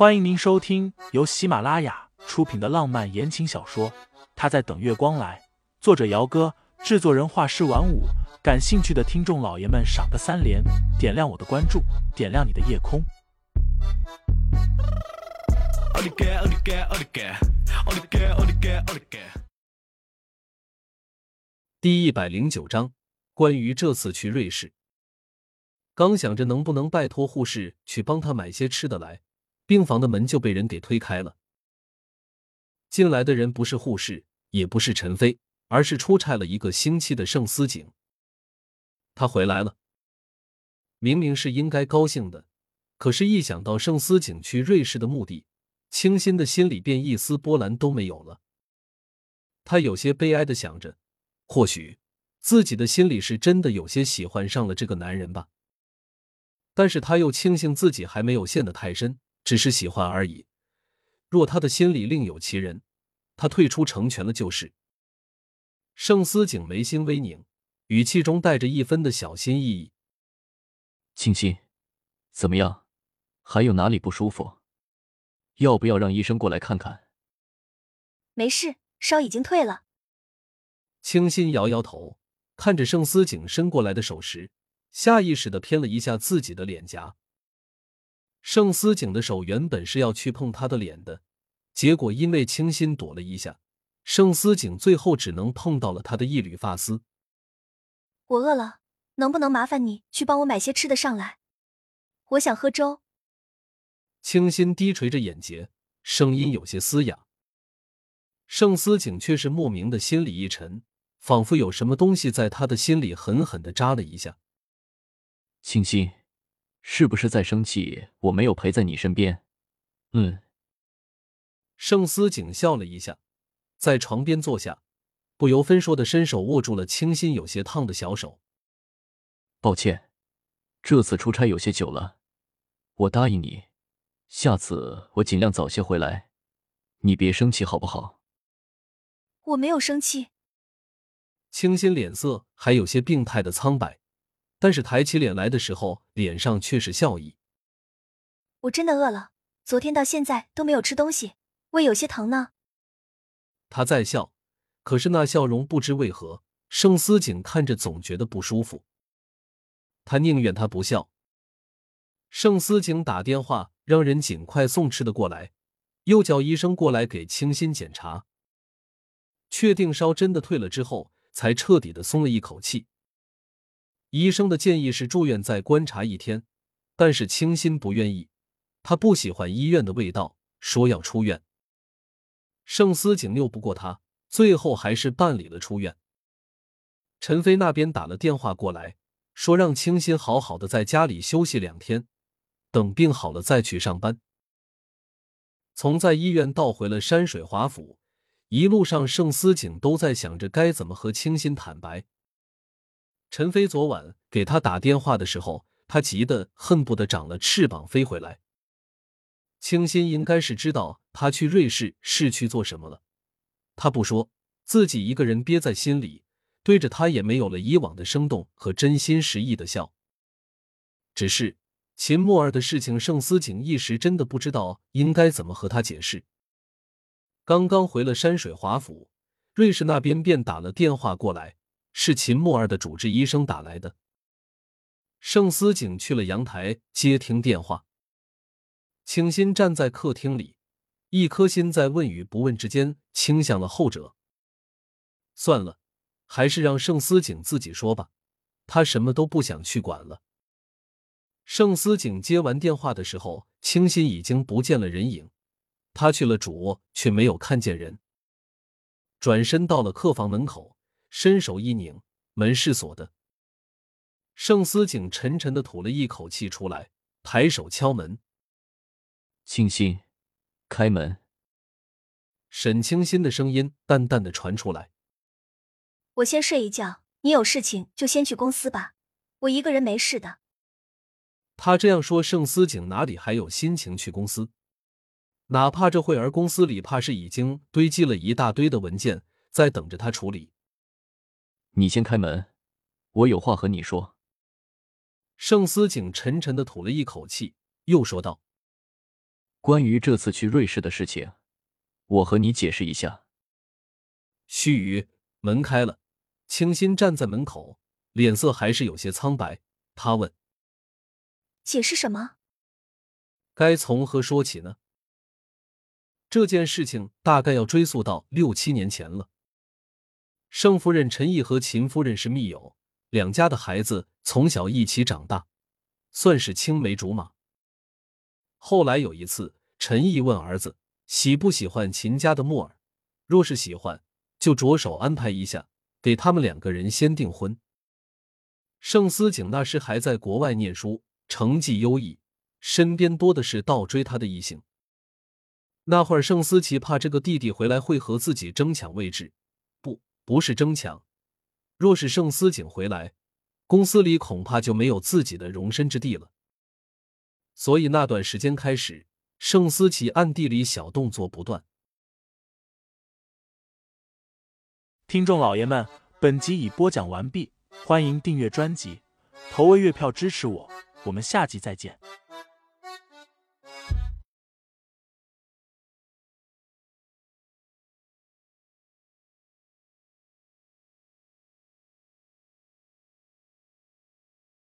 欢迎您收听由喜马拉雅出品的浪漫言情小说《他在等月光来》，作者：姚哥，制作人：画师晚舞。感兴趣的听众老爷们，赏个三连，点亮我的关注，点亮你的夜空。第一百零九章，关于这次去瑞士，刚想着能不能拜托护士去帮他买些吃的来。病房的门就被人给推开了。进来的人不是护士，也不是陈飞，而是出差了一个星期的盛思景。他回来了，明明是应该高兴的，可是，一想到盛思景去瑞士的目的，清新的心里便一丝波澜都没有了。他有些悲哀的想着，或许自己的心里是真的有些喜欢上了这个男人吧。但是他又庆幸自己还没有陷得太深。只是喜欢而已。若他的心里另有其人，他退出成全了就是。盛思景眉心微拧，语气中带着一分的小心翼翼：“清新，怎么样？还有哪里不舒服？要不要让医生过来看看？”“没事，烧已经退了。”清新摇摇头，看着盛思景伸过来的手时，下意识的偏了一下自己的脸颊。盛思景的手原本是要去碰他的脸的，结果因为清新躲了一下，盛思景最后只能碰到了他的一缕发丝。我饿了，能不能麻烦你去帮我买些吃的上来？我想喝粥。清新低垂着眼睫，声音有些嘶哑。盛思景却是莫名的心里一沉，仿佛有什么东西在他的心里狠狠的扎了一下。清新。是不是在生气？我没有陪在你身边。嗯。盛思景笑了一下，在床边坐下，不由分说的伸手握住了清新有些烫的小手。抱歉，这次出差有些久了。我答应你，下次我尽量早些回来。你别生气好不好？我没有生气。清新脸色还有些病态的苍白。但是抬起脸来的时候，脸上却是笑意。我真的饿了，昨天到现在都没有吃东西，胃有些疼呢。他在笑，可是那笑容不知为何，盛思景看着总觉得不舒服。他宁愿他不笑。盛思景打电话让人尽快送吃的过来，又叫医生过来给清新检查，确定烧真的退了之后，才彻底的松了一口气。医生的建议是住院再观察一天，但是清新不愿意，他不喜欢医院的味道，说要出院。盛思景拗不过他，最后还是办理了出院。陈飞那边打了电话过来，说让清新好好的在家里休息两天，等病好了再去上班。从在医院到回了山水华府，一路上盛思景都在想着该怎么和清新坦白。陈飞昨晚给他打电话的时候，他急得恨不得长了翅膀飞回来。清新应该是知道他去瑞士是去做什么了，他不说，自己一个人憋在心里，对着他也没有了以往的生动和真心实意的笑。只是秦墨儿的事情，盛思景一时真的不知道应该怎么和他解释。刚刚回了山水华府，瑞士那边便打了电话过来。是秦墨儿的主治医生打来的。盛思景去了阳台接听电话。清新站在客厅里，一颗心在问与不问之间倾向了后者。算了，还是让盛思景自己说吧，他什么都不想去管了。盛思景接完电话的时候，清新已经不见了人影。他去了主卧，却没有看见人。转身到了客房门口。伸手一拧，门是锁的。盛思景沉沉的吐了一口气出来，抬手敲门。清新，开门。沈清新的声音淡淡的传出来：“我先睡一觉，你有事情就先去公司吧，我一个人没事的。”他这样说，盛思景哪里还有心情去公司？哪怕这会儿公司里怕是已经堆积了一大堆的文件，在等着他处理。你先开门，我有话和你说。盛思景沉沉的吐了一口气，又说道：“关于这次去瑞士的事情，我和你解释一下。须臾，门开了，清新站在门口，脸色还是有些苍白。他问：“解释什么？该从何说起呢？”这件事情大概要追溯到六七年前了。盛夫人陈毅和秦夫人是密友，两家的孩子从小一起长大，算是青梅竹马。后来有一次，陈毅问儿子喜不喜欢秦家的木耳，若是喜欢，就着手安排一下，给他们两个人先订婚。盛思景那时还在国外念书，成绩优异，身边多的是倒追他的异性。那会儿，盛思琪怕这个弟弟回来会和自己争抢位置。不是争抢，若是盛思景回来，公司里恐怕就没有自己的容身之地了。所以那段时间开始，盛思琪暗地里小动作不断。听众老爷们，本集已播讲完毕，欢迎订阅专辑，投喂月票支持我，我们下集再见。